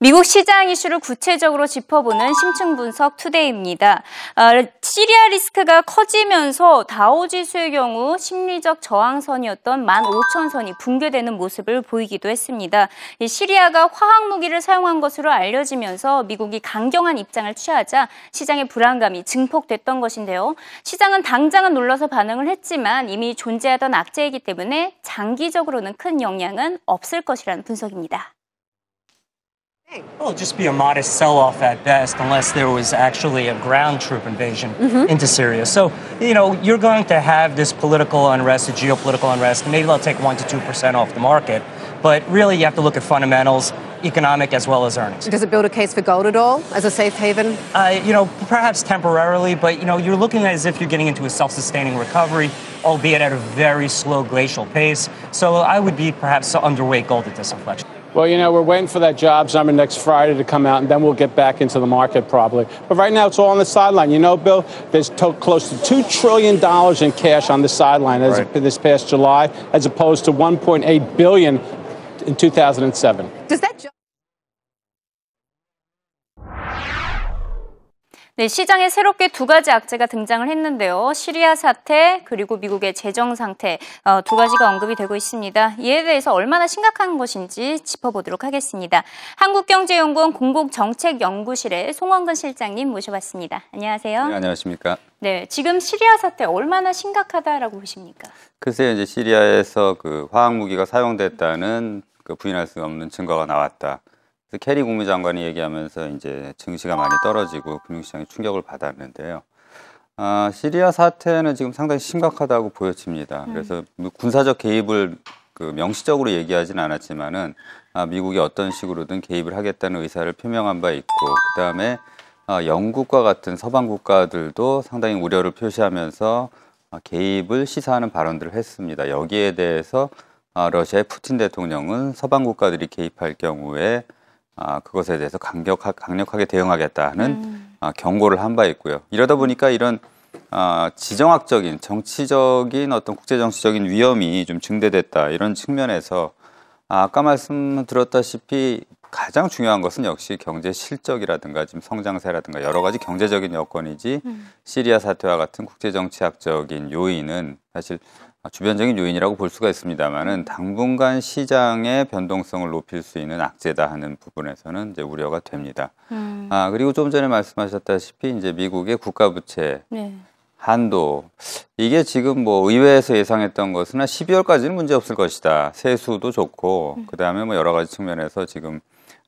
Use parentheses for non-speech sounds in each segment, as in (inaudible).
미국 시장 이슈를 구체적으로 짚어보는 심층 분석 투데이입니다. 아, 시리아 리스크가 커지면서 다우지수의 경우 심리적 저항선이었던 15,000선이 붕괴되는 모습을 보이기도 했습니다. 시리아가 화학 무기를 사용한 것으로 알려지면서 미국이 강경한 입장을 취하자 시장의 불안감이 증폭됐던 것인데요. 시장은 당장은 놀라서 반응을 했지만 이미 존재하던 악재이기 때문에 장기적으로는 큰 영향은 없을 것이라는 분석입니다. Well, it'll just be a modest sell-off at best, unless there was actually a ground troop invasion mm-hmm. into Syria. So, you know, you're going to have this political unrest, the geopolitical unrest. Maybe they'll take one to two percent off the market, but really, you have to look at fundamentals, economic as well as earnings. Does it build a case for gold at all as a safe haven? Uh, you know, perhaps temporarily, but you know, you're looking as if you're getting into a self-sustaining recovery, albeit at a very slow glacial pace. So, I would be perhaps underweight gold at this inflection. Well, you know, we're waiting for that jobs number next Friday to come out, and then we'll get back into the market probably. But right now, it's all on the sideline. You know, Bill, there's to- close to $2 trillion in cash on the sideline as right. this past July, as opposed to 1.8 billion in 2007. Does that jo- 네, 시장에 새롭게 두 가지 악재가 등장을 했는데요. 시리아 사태 그리고 미국의 재정 상태 어, 두 가지가 언급이 되고 있습니다. 이에 대해서 얼마나 심각한 것인지 짚어보도록 하겠습니다. 한국경제연구원 공공정책연구실의 송원근 실장님 모셔봤습니다. 안녕하세요. 네, 안녕하십니까. 네, 지금 시리아 사태 얼마나 심각하다라고 보십니까? 글쎄요, 이제 시리아에서 그 화학 무기가 사용됐다는 그 부인할 수 없는 증거가 나왔다. 케리 국무장관이 얘기하면서 이제 증시가 많이 떨어지고 금융시장이 충격을 받았는데요. 아, 시리아 사태는 지금 상당히 심각하다고 보여집니다. 음. 그래서 뭐 군사적 개입을 그 명시적으로 얘기하진 않았지만은 아, 미국이 어떤 식으로든 개입을 하겠다는 의사를 표명한 바 있고 그 다음에 아, 영국과 같은 서방 국가들도 상당히 우려를 표시하면서 아, 개입을 시사하는 발언들을 했습니다. 여기에 대해서 아, 러시아의 푸틴 대통령은 서방 국가들이 개입할 경우에 아, 그것에 대해서 강력하, 강력하게 대응하겠다는 음. 아, 경고를 한 바 있고요. 이러다 보니까 이런 아, 지정학적인 정치적인 어떤 국제 정치적인 위험이 좀 증대됐다 이런 측면에서 아, 아까 말씀드렸다시피 가장 중요한 것은 역시 경제 실적이라든가 지금 성장세라든가 여러 가지 경제적인 여건이지 음. 시리아 사태와 같은 국제 정치학적인 요인은 사실 주변적인 요인이라고 볼 수가 있습니다만은 당분간 시장의 변동성을 높일 수 있는 악재다 하는 부분에서는 이제 우려가 됩니다. 음. 아 그리고 좀 전에 말씀하셨다시피 이제 미국의 국가 부채 네. 한도 이게 지금 뭐 의회에서 예상했던 것은 한 12월까지는 문제 없을 것이다. 세수도 좋고 음. 그 다음에 뭐 여러 가지 측면에서 지금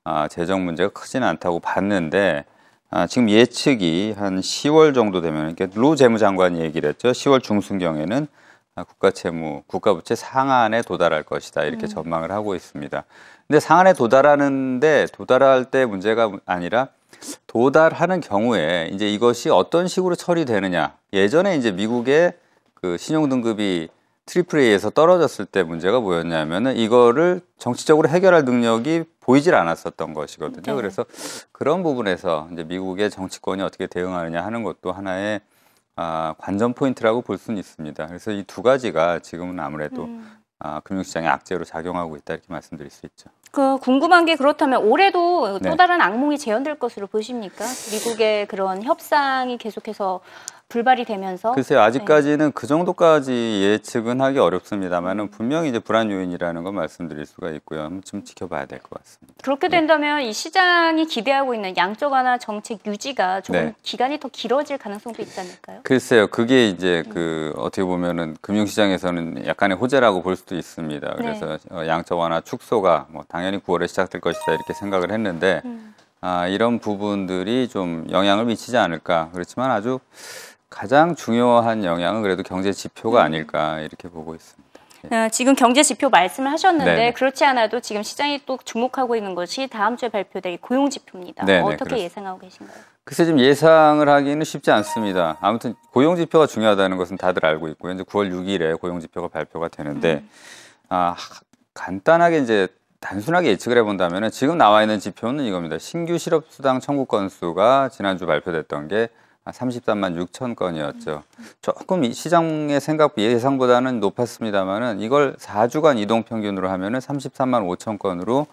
아, 재정 문제가 크지는 않다고 봤는데 아, 지금 예측이 한 10월 정도 되면 이렇게 루 재무장관이 얘기를 했죠. 10월 중순경에는 아, 국가 채무, 국가 부채 상한에 도달할 것이다 이렇게 음. 전망을 하고 있습니다. 근데 상한에 도달하는데 도달할 때 문제가 아니라 도달하는 경우에 이제 이것이 어떤 식으로 처리되느냐. 예전에 이제 미국의 그 신용 등급이 triple A에서 떨어졌을 때 문제가 뭐였냐면은 이거를 정치적으로 해결할 능력이 보이질 않았었던 것이거든요. 네. 그래서 그런 부분에서 이제 미국의 정치권이 어떻게 대응하느냐 하는 것도 하나의 아, 관전 포인트라고 볼 수는 있습니다. 그래서 이 두 가지가 지금은 아무래도 음. 아, 금융시장의 악재로 작용하고 있다 이렇게 말씀드릴 수 있죠. 그 궁금한 게 그렇다면 올해도 네. 또 다른 악몽이 재현될 것으로 보십니까? 미국의 그런 협상이 계속해서 불발이 되면서 글쎄요 아직까지는 네. 그 정도까지 예측은 하기 어렵습니다만은 분명히 이제 불안 요인이라는 걸 말씀드릴 수가 있고요. 좀 지켜봐야 될 것 같습니다. 그렇게 네. 된다면 네. 이 시장이 기대하고 있는 양적 완화 정책 유지가 좀 네. 기간이 더 길어질 가능성도 있지 않을까요? 글쎄요 그게 이제 네. 그 어떻게 보면은 금융시장에서는 약간의 호재라고 볼 수도 있습니다. 네. 그래서 어, 양적 완화 축소가 뭐 당연히 9월에 시작될 것이다 이렇게 생각을 했는데 음. 아, 이런 부분들이 좀 영향을 미치지 않을까 그렇지만 아주 가장 중요한 영향은 그래도 경제 지표가 음. 아닐까 이렇게 보고 있습니다. 예. 어, 지금 경제 지표 말씀을 하셨는데 네네. 그렇지 않아도 지금 시장이 또 주목하고 있는 것이 다음 주에 발표될 고용 지표입니다. 네네, 어떻게 그렇습니다. 예상하고 계신가요? 글쎄 지금 예상을 하기는 쉽지 않습니다. 아무튼 고용 지표가 중요하다는 것은 다들 알고 있고요. 이제 9월 6일에 고용 지표가 발표가 되는데 음. 아, 간단하게 이제 단순하게 예측을 해본다면 지금 나와 있는 지표는 이겁니다. 신규 실업수당 청구 건수가 지난주 발표됐던 게 33만 6천 건이었죠. 조금 이 시장의 생각 예상보다는 높았습니다만은 이걸 4주간 이동 평균으로 하면은 33만 5천 건으로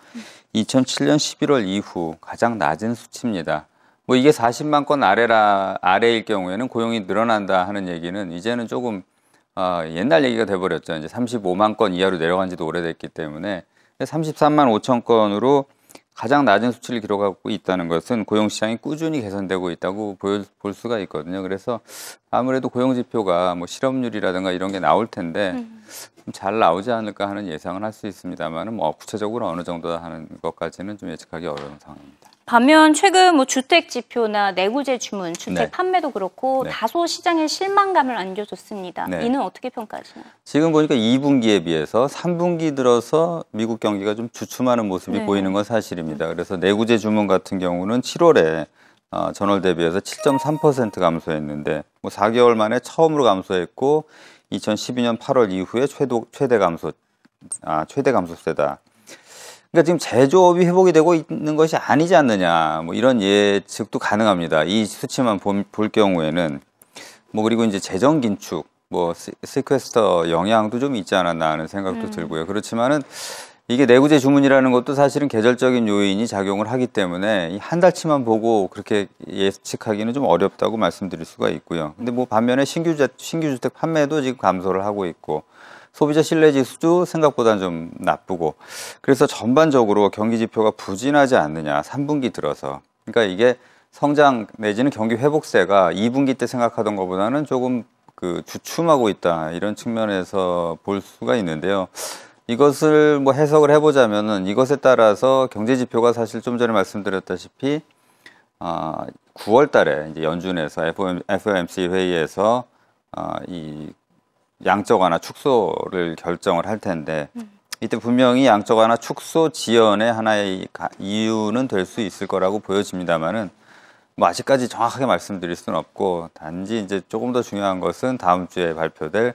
2007년 11월 이후 가장 낮은 수치입니다. 뭐 이게 40만 건 아래라 아래일 경우에는 고용이 늘어난다 하는 얘기는 이제는 조금 어, 옛날 얘기가 돼버렸죠. 이제 35만 건 이하로 내려간 지도 오래됐기 때문에 33만 5천 건으로 가장 낮은 수치를 기록하고 있다는 것은 고용 시장이 꾸준히 개선되고 있다고 볼, 볼 수가 있거든요. 그래서 아무래도 고용 지표가 뭐 실업률이라든가 이런 게 나올 텐데 음. 좀잘 나오지 않을까 하는 예상은 할수 있습니다만은 뭐 구체적으로 어느 정도다 하는 것까지는 좀 예측하기 어려운 상황입니다. 반면 최근 뭐 주택 지표나 내구재 주문, 주택 네. 판매도 그렇고 네. 다소 시장에 실망감을 안겨줬습니다. 네. 이는 어떻게 평가하시나요? 지금 보니까 2분기에 비해서 3분기 들어서 미국 경기가 좀 주춤하는 모습이 네. 보이는 건 사실입니다. 그래서 내구재 주문 같은 경우는 7월에 어, 전월 대비해서 7.3% 감소했는데 뭐 4개월 만에 처음으로 감소했고 2012년 8월 이후에 최도, 최대 감소 아, 최대 감소세다. 그러니까 지금 제조업이 회복이 되고 있는 것이 아니지 않느냐 뭐 이런 예측도 가능합니다. 이 수치만 볼, 볼 경우에는 뭐 그리고 이제 재정 긴축 뭐 시- 시퀘스터 영향도 좀 있지 않았나 하는 생각도 들고요. 그렇지만은 이게 내구재 주문이라는 것도 사실은 계절적인 요인이 작용을 하기 때문에 이한 달치만 보고 그렇게 예측하기는 좀 어렵다고 말씀드릴 수가 있고요. 근데 뭐 반면에 신규 자, 신규 주택 판매도 지금 감소를 하고 있고 소비자 신뢰 지수도 생각보다는 좀 나쁘고 그래서 전반적으로 경기 지표가 부진하지 않느냐 3분기 들어서 그러니까 이게 성장 내지는 경기 회복세가 2분기 때 생각하던 것보다는 조금 그 주춤하고 있다 이런 측면에서 볼 수가 있는데요. 이것을 뭐 해석을 해보자면은 이것에 따라서 경제 지표가 사실 좀 전에 말씀드렸다시피 아 9월 달에 이제 연준에서 FOM, FOMC 회의에서 아, 이 양적 완화 축소를 결정을 할 텐데 이때 분명히 양적 완화 축소 지연의 하나의 가- 이유는 될 수 있을 거라고 보여집니다만은 뭐 아직까지 정확하게 말씀드릴 수는 없고 단지 이제 조금 더 중요한 것은 다음 주에 발표될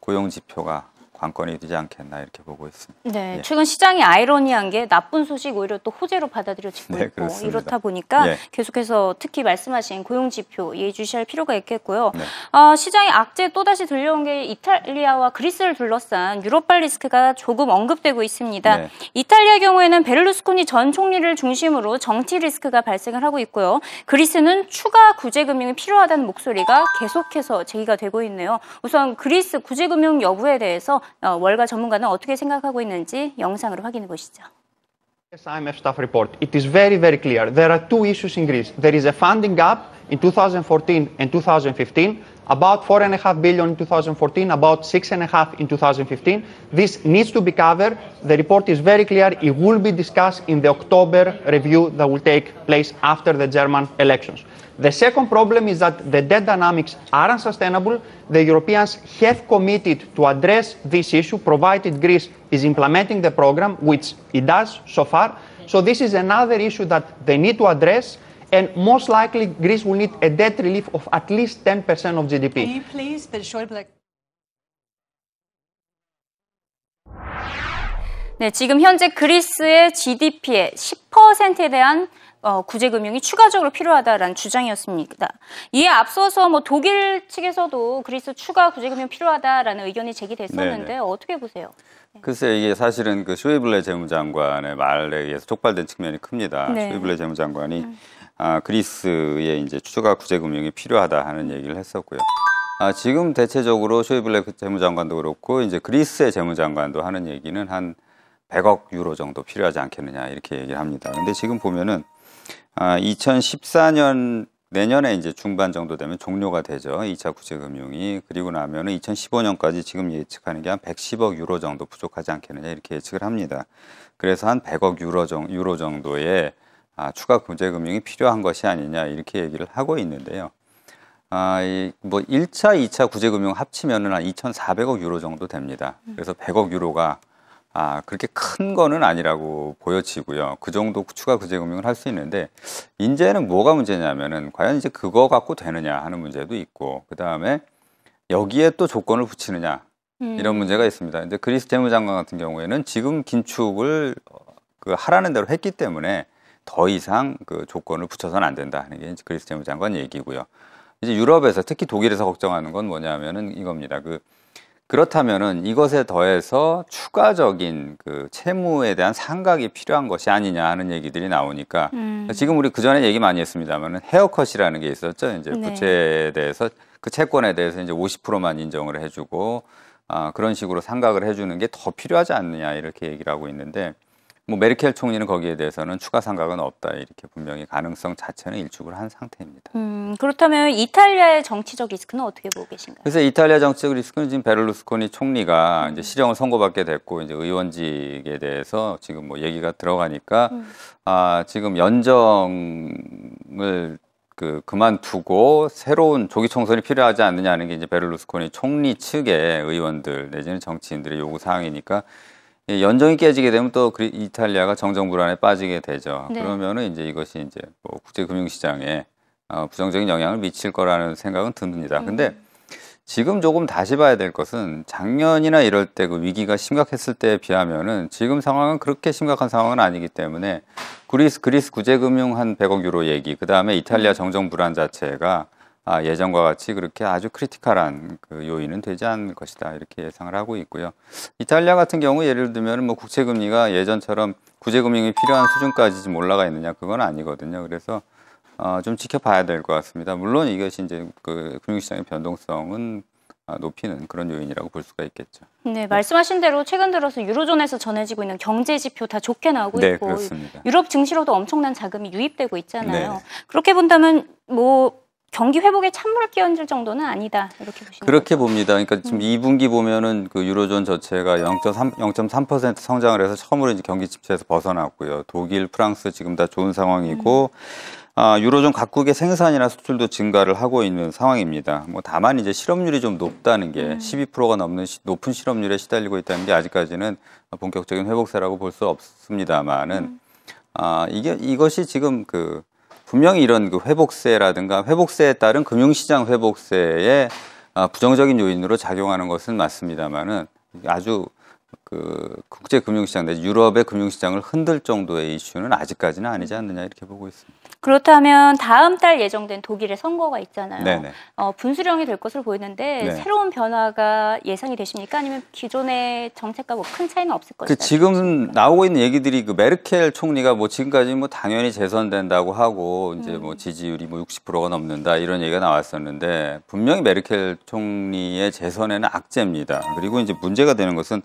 고용 지표가 관건이 되지 않겠나 이렇게 보고 있습니다. 네, 예. 최근 시장이 아이러니한 게 나쁜 소식 오히려 또 호재로 받아들여지고 네, 있고 그렇습니다. 이렇다 보니까 예. 계속해서 특히 말씀하신 고용 지표 예의주시할 필요가 있겠고요. 네. 아, 시장의 악재 또 다시 들려온 게 이탈리아와 그리스를 둘러싼 유럽발 리스크가 조금 언급되고 있습니다. 네. 이탈리아 경우에는 베를루스코니 전 총리를 중심으로 정치 리스크가 발생을 하고 있고요. 그리스는 추가 구제 금융이 필요하다는 목소리가 계속해서 제기가 되고 있네요. 우선 그리스 구제 금융 여부에 대해서 어, 월가 전문가는 어떻게 생각하고 있는지 영상으로 확인해 보시죠. IMF staff report. It is very, very clear. There are two issues in Greece. There is a funding gap in 2014 and 2015, about four and a half billion in 2014, about six and a half in 2015. This needs to be covered. The report is very clear. It will be discussed in the October review that will take place after the German elections. The second problem is that the debt dynamics are unsustainable. The Europeans have committed to address this issue provided Greece is implementing the program, which it does so far. So this is another issue that they need to address. And most likely, Greece will need a debt relief of at least 10% of GDP. Can you please, Mr. Schäuble, 네, 지금 현재 그리스의 GDP의 10%에 대한 어, 구제금융이 추가적으로 필요하다라는 주장이었습니다. 이에 앞서서 뭐 독일 측에서도 그리스 추가 구제금융 필요하다라는 의견이 제기됐었는데 네네. 어떻게 보세요? 글쎄 이게 사실은 그 쇼이블레 재무장관의 말에 의해서 촉발된 측면이 큽니다. 네. 쇼이블레 재무장관이 아, 그리스에 이제 추가 구제 금융이 필요하다 하는 얘기를 했었고요. 아, 지금 대체적으로 쇼이블레 재무장관도 그렇고 이제 그리스의 재무장관도 하는 얘기는 한 100억 유로 정도 필요하지 않겠느냐 이렇게 얘기를 합니다. 근데 지금 보면은 아, 2014년 내년에 이제 중반 정도 되면 종료가 되죠. 2차 구제 금융이 그리고 나면은 2015년까지 지금 예측하는 게 한 110억 유로 정도 부족하지 않겠느냐 이렇게 예측을 합니다. 그래서 한 100억 유로, 정, 유로 정도의 아, 추가 구제 금융이 필요한 것이 아니냐 이렇게 얘기를 하고 있는데요. 아, 이, 뭐 1차, 2차 구제 금융 합치면은 한 2,400억 유로 정도 됩니다. 그래서 100억 유로가 아, 그렇게 큰 거는 아니라고 보여지고요. 그 정도 추가 구제 금융을 할 수 있는데 이제는 뭐가 문제냐면은 과연 이제 그거 갖고 되느냐 하는 문제도 있고 그 다음에 여기에 또 조건을 붙이느냐 이런 문제가 있습니다. 이제 그리스 재무장관 같은 경우에는 지금 긴축을 어, 그 하라는 대로 했기 때문에 더 이상 그 조건을 붙여서는 안 된다 하는 게 이제 그리스 재무장관 얘기고요. 이제 유럽에서 특히 독일에서 걱정하는 건 뭐냐면은 이겁니다. 그 그렇다면은 이것에 더해서 추가적인 그 채무에 대한 상각이 필요한 것이 아니냐 하는 얘기들이 나오니까 음. 지금 우리 그 전에 얘기 많이 했습니다만은 헤어컷이라는 게 있었죠. 이제 네. 부채에 대해서 그 채권에 대해서 이제 50%만 인정을 해주고 아, 그런 식으로 상각을 해주는 게 더 필요하지 않느냐 이렇게 얘기를 하고 있는데 뭐 메르켈 총리는 거기에 대해서는 추가 상각은 없다 이렇게 분명히 가능성 자체는 일축을 한 상태입니다. 음, 그렇다면 이탈리아의 정치적 리스크는 어떻게 보고 계신가요? 그래서 이탈리아 정치적 리스크는 지금 베를루스코니 총리가 이제 실형을 선고받게 됐고 이제 의원직에 대해서 지금 뭐 얘기가 들어가니까 아 지금 연정을 그 그만두고 새로운 조기 총선이 필요하지 않느냐는 게 이제 베를루스코니 총리 측의 의원들 내지는 정치인들의 요구 사항이니까 이 연정이 깨지게 되면 또 그리- 이탈리아가 정정 불안에 빠지게 되죠. 네. 그러면은 이제 이것이 이제 뭐 국제 금융 시장에 어, 부정적인 영향을 미칠 거라는 생각은 듭니다. 근데 지금 조금 다시 봐야 될 것은 작년이나 이럴 때 그 위기가 심각했을 때에 비하면은 지금 상황은 그렇게 심각한 상황은 아니기 때문에 그리스 그리스 구제금융 한 100억 유로 얘기, 그 다음에 이탈리아 정정 불안 자체가 아, 예전과 같이 그렇게 아주 critical한 그 요인은 되지 않을 것이다 이렇게 예상을 하고 있고요. 이탈리아 같은 경우 예를 들면 뭐 국채 금리가 예전처럼 구제 금융이 필요한 수준까지 좀 올라가 있느냐 그건 아니거든요. 그래서 어, 좀 지켜봐야 될 것 같습니다. 물론 이것이 이제 그 금융시장의 변동성은 아, 높이는 그런 요인이라고 볼 수가 있겠죠. 네, 말씀하신 대로 최근 들어서 유로존에서 전해지고 있는 경제 지표 다 좋게 나오고 네, 있고 그렇습니다. 유럽 증시로도 엄청난 자금이 유입되고 있잖아요. 네. 그렇게 본다면 뭐 경기 회복에 찬물을 끼얹을 정도는 아니다 이렇게 보시는 그렇게 거죠? 봅니다. 그러니까 지금 2분기 보면은 그 유로존 전체가 0.3 0.3% 성장을 해서 처음으로 이제 경기 침체에서 벗어났고요. 독일, 프랑스 지금 다 좋은 상황이고 아, 유로존 각국의 생산이나 수출도 증가를 하고 있는 상황입니다. 뭐 다만 이제 실업률이 좀 높다는 게 12%가 넘는 시- 높은 실업률에 시달리고 있다는 게 아직까지는 본격적인 회복세라고 볼 수 없습니다만은 아, 이게 이것이 지금 그 분명히 이런 그 회복세라든가 회복세에 따른 금융시장 회복세에 아, 부정적인 요인으로 작용하는 것은 맞습니다만은 아주 그 국제 금융시장 유럽의 금융시장을 흔들 정도의 이슈는 아직까지는 아니지 않느냐 이렇게 보고 있습니다. 그렇다면 다음 달 예정된 독일의 선거가 있잖아요. 네네. 어, 분수령이 될 것으로 보이는데 네. 새로운 변화가 예상이 되십니까? 아니면 기존의 정책과 뭐 큰 차이는 없을 그 것이다. 지금 나오고 있는 얘기들이 그 메르켈 총리가 뭐 지금까지 뭐 당연히 재선된다고 하고 이제 뭐 지지율이 뭐 60%가 넘는다 이런 얘기가 나왔었는데 분명히 메르켈 총리의 재선에는 악재입니다. 그리고 이제 문제가 되는 것은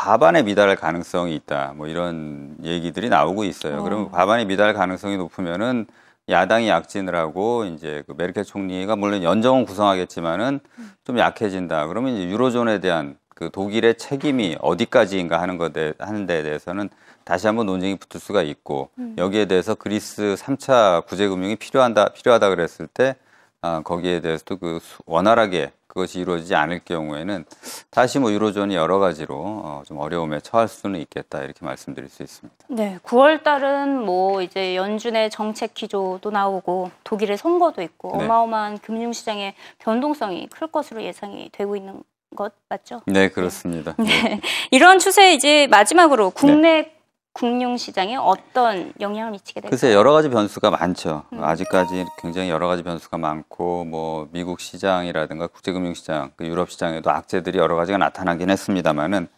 과반에 미달할 가능성이 있다. 뭐 이런 얘기들이 나오고 있어요. 그러면 과반에 미달할 가능성이 높으면은 야당이 약진을 하고 이제 그 메르켈 총리가 물론 연정은 구성하겠지만은 좀 약해진다. 그러면 이제 유로존에 대한 그 독일의 책임이 어디까지인가 하는 것에 하는 데에 대해서는 다시 한번 논쟁이 붙을 수가 있고 여기에 대해서 그리스 3차 구제 금융이 필요한다 필요하다 그랬을 때 아, 거기에 대해서도 그 수- 원활하게 그것이 이루어지지 않을 경우에는 다시 뭐 유로존이 여러 가지로 어, 좀 어려움에 처할 수는 있겠다 이렇게 말씀드릴 수 있습니다. 네, 9월 달은 뭐 이제 연준의 정책 기조도 나오고 독일의 선거도 있고 네. 어마어마한 금융시장의 변동성이 클 것으로 예상이 되고 있는 것 맞죠? 네 그렇습니다. 네. (laughs) 이런 추세 이제 마지막으로 국내 금융 시장에 어떤 영향을 미치게 될까요? 글쎄 여러 가지 변수가 많죠. 아직까지 굉장히 여러 가지 변수가 많고 뭐 미국 시장이라든가 국제금융 시장, 그 유럽 시장에도 악재들이 여러 가지가 나타나긴 했습니다만은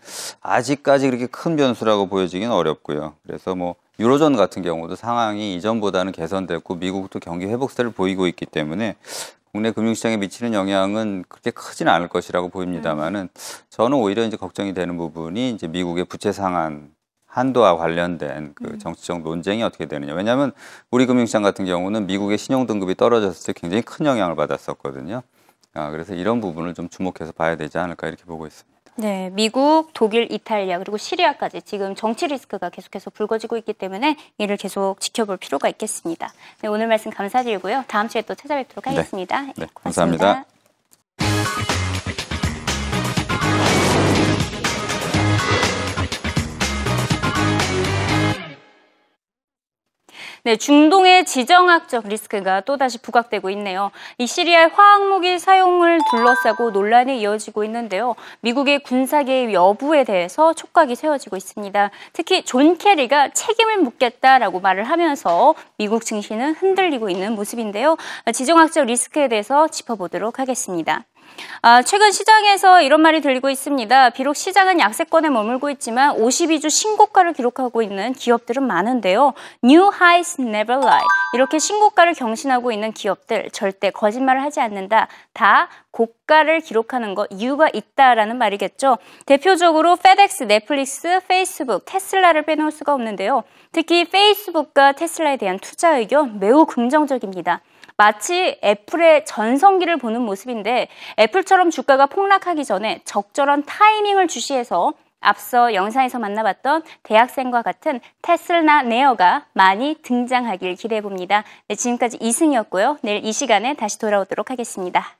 아직까지 그렇게 큰 변수라고 보여지기는 어렵고요. 그래서 뭐 유로존 같은 경우도 상황이 이전보다는 개선됐고 미국도 경기 회복세를 보이고 있기 때문에 국내 금융시장에 미치는 영향은 그렇게 크지는 않을 것이라고 보입니다만은 저는 오히려 이제 걱정이 되는 부분이 이제 미국의 부채 상한 한도와 관련된 그 정치적 논쟁이 어떻게 되느냐. 왜냐하면 우리 금융시장 같은 경우는 미국의 신용 등급이 떨어졌을 때 굉장히 큰 영향을 받았었거든요. 아, 그래서 이런 부분을 좀 주목해서 봐야 되지 않을까 이렇게 보고 있습니다. 네, 미국, 독일, 이탈리아 그리고 시리아까지 지금 정치 리스크가 계속해서 불거지고 있기 때문에 이를 계속 지켜볼 필요가 있겠습니다. 네, 오늘 말씀 감사드리고요. 다음 주에 또 찾아뵙도록 네. 하겠습니다. 네, 고맙습니다. 감사합니다. 네, 중동의 지정학적 리스크가 또다시 부각되고 있네요. 이 시리아의 화학무기 사용을 둘러싸고 논란이 이어지고 있는데요. 미국의 군사 개입 여부에 대해서 촉각이 세워지고 있습니다. 특히 존 케리가 책임을 묻겠다라고 말을 하면서 미국 증시는 흔들리고 있는 모습인데요. 지정학적 리스크에 대해서 짚어보도록 하겠습니다. 아, 최근 시장에서 이런 말이 들리고 있습니다. 비록 시장은 약세권에 머물고 있지만 52주 신고가를 기록하고 있는 기업들은 많은데요. New highs never lie. 이렇게 신고가를 경신하고 있는 기업들 절대 거짓말을 하지 않는다. 다 고가를 기록하는 것 이유가 있다라는 말이겠죠. 대표적으로 페덱스, 넷플릭스, 페이스북, 테슬라를 빼놓을 수가 없는데요. 특히 페이스북과 테슬라에 대한 투자 의견 매우 긍정적입니다. 마치 애플의 전성기를 보는 모습인데 애플처럼 주가가 폭락하기 전에 적절한 타이밍을 주시해서 앞서 영상에서 만나봤던 대학생과 같은 테슬라 네어가 많이 등장하길 기대해 봅니다. 네, 지금까지 이승이었고요. 내일 이 시간에 다시 돌아오도록 하겠습니다.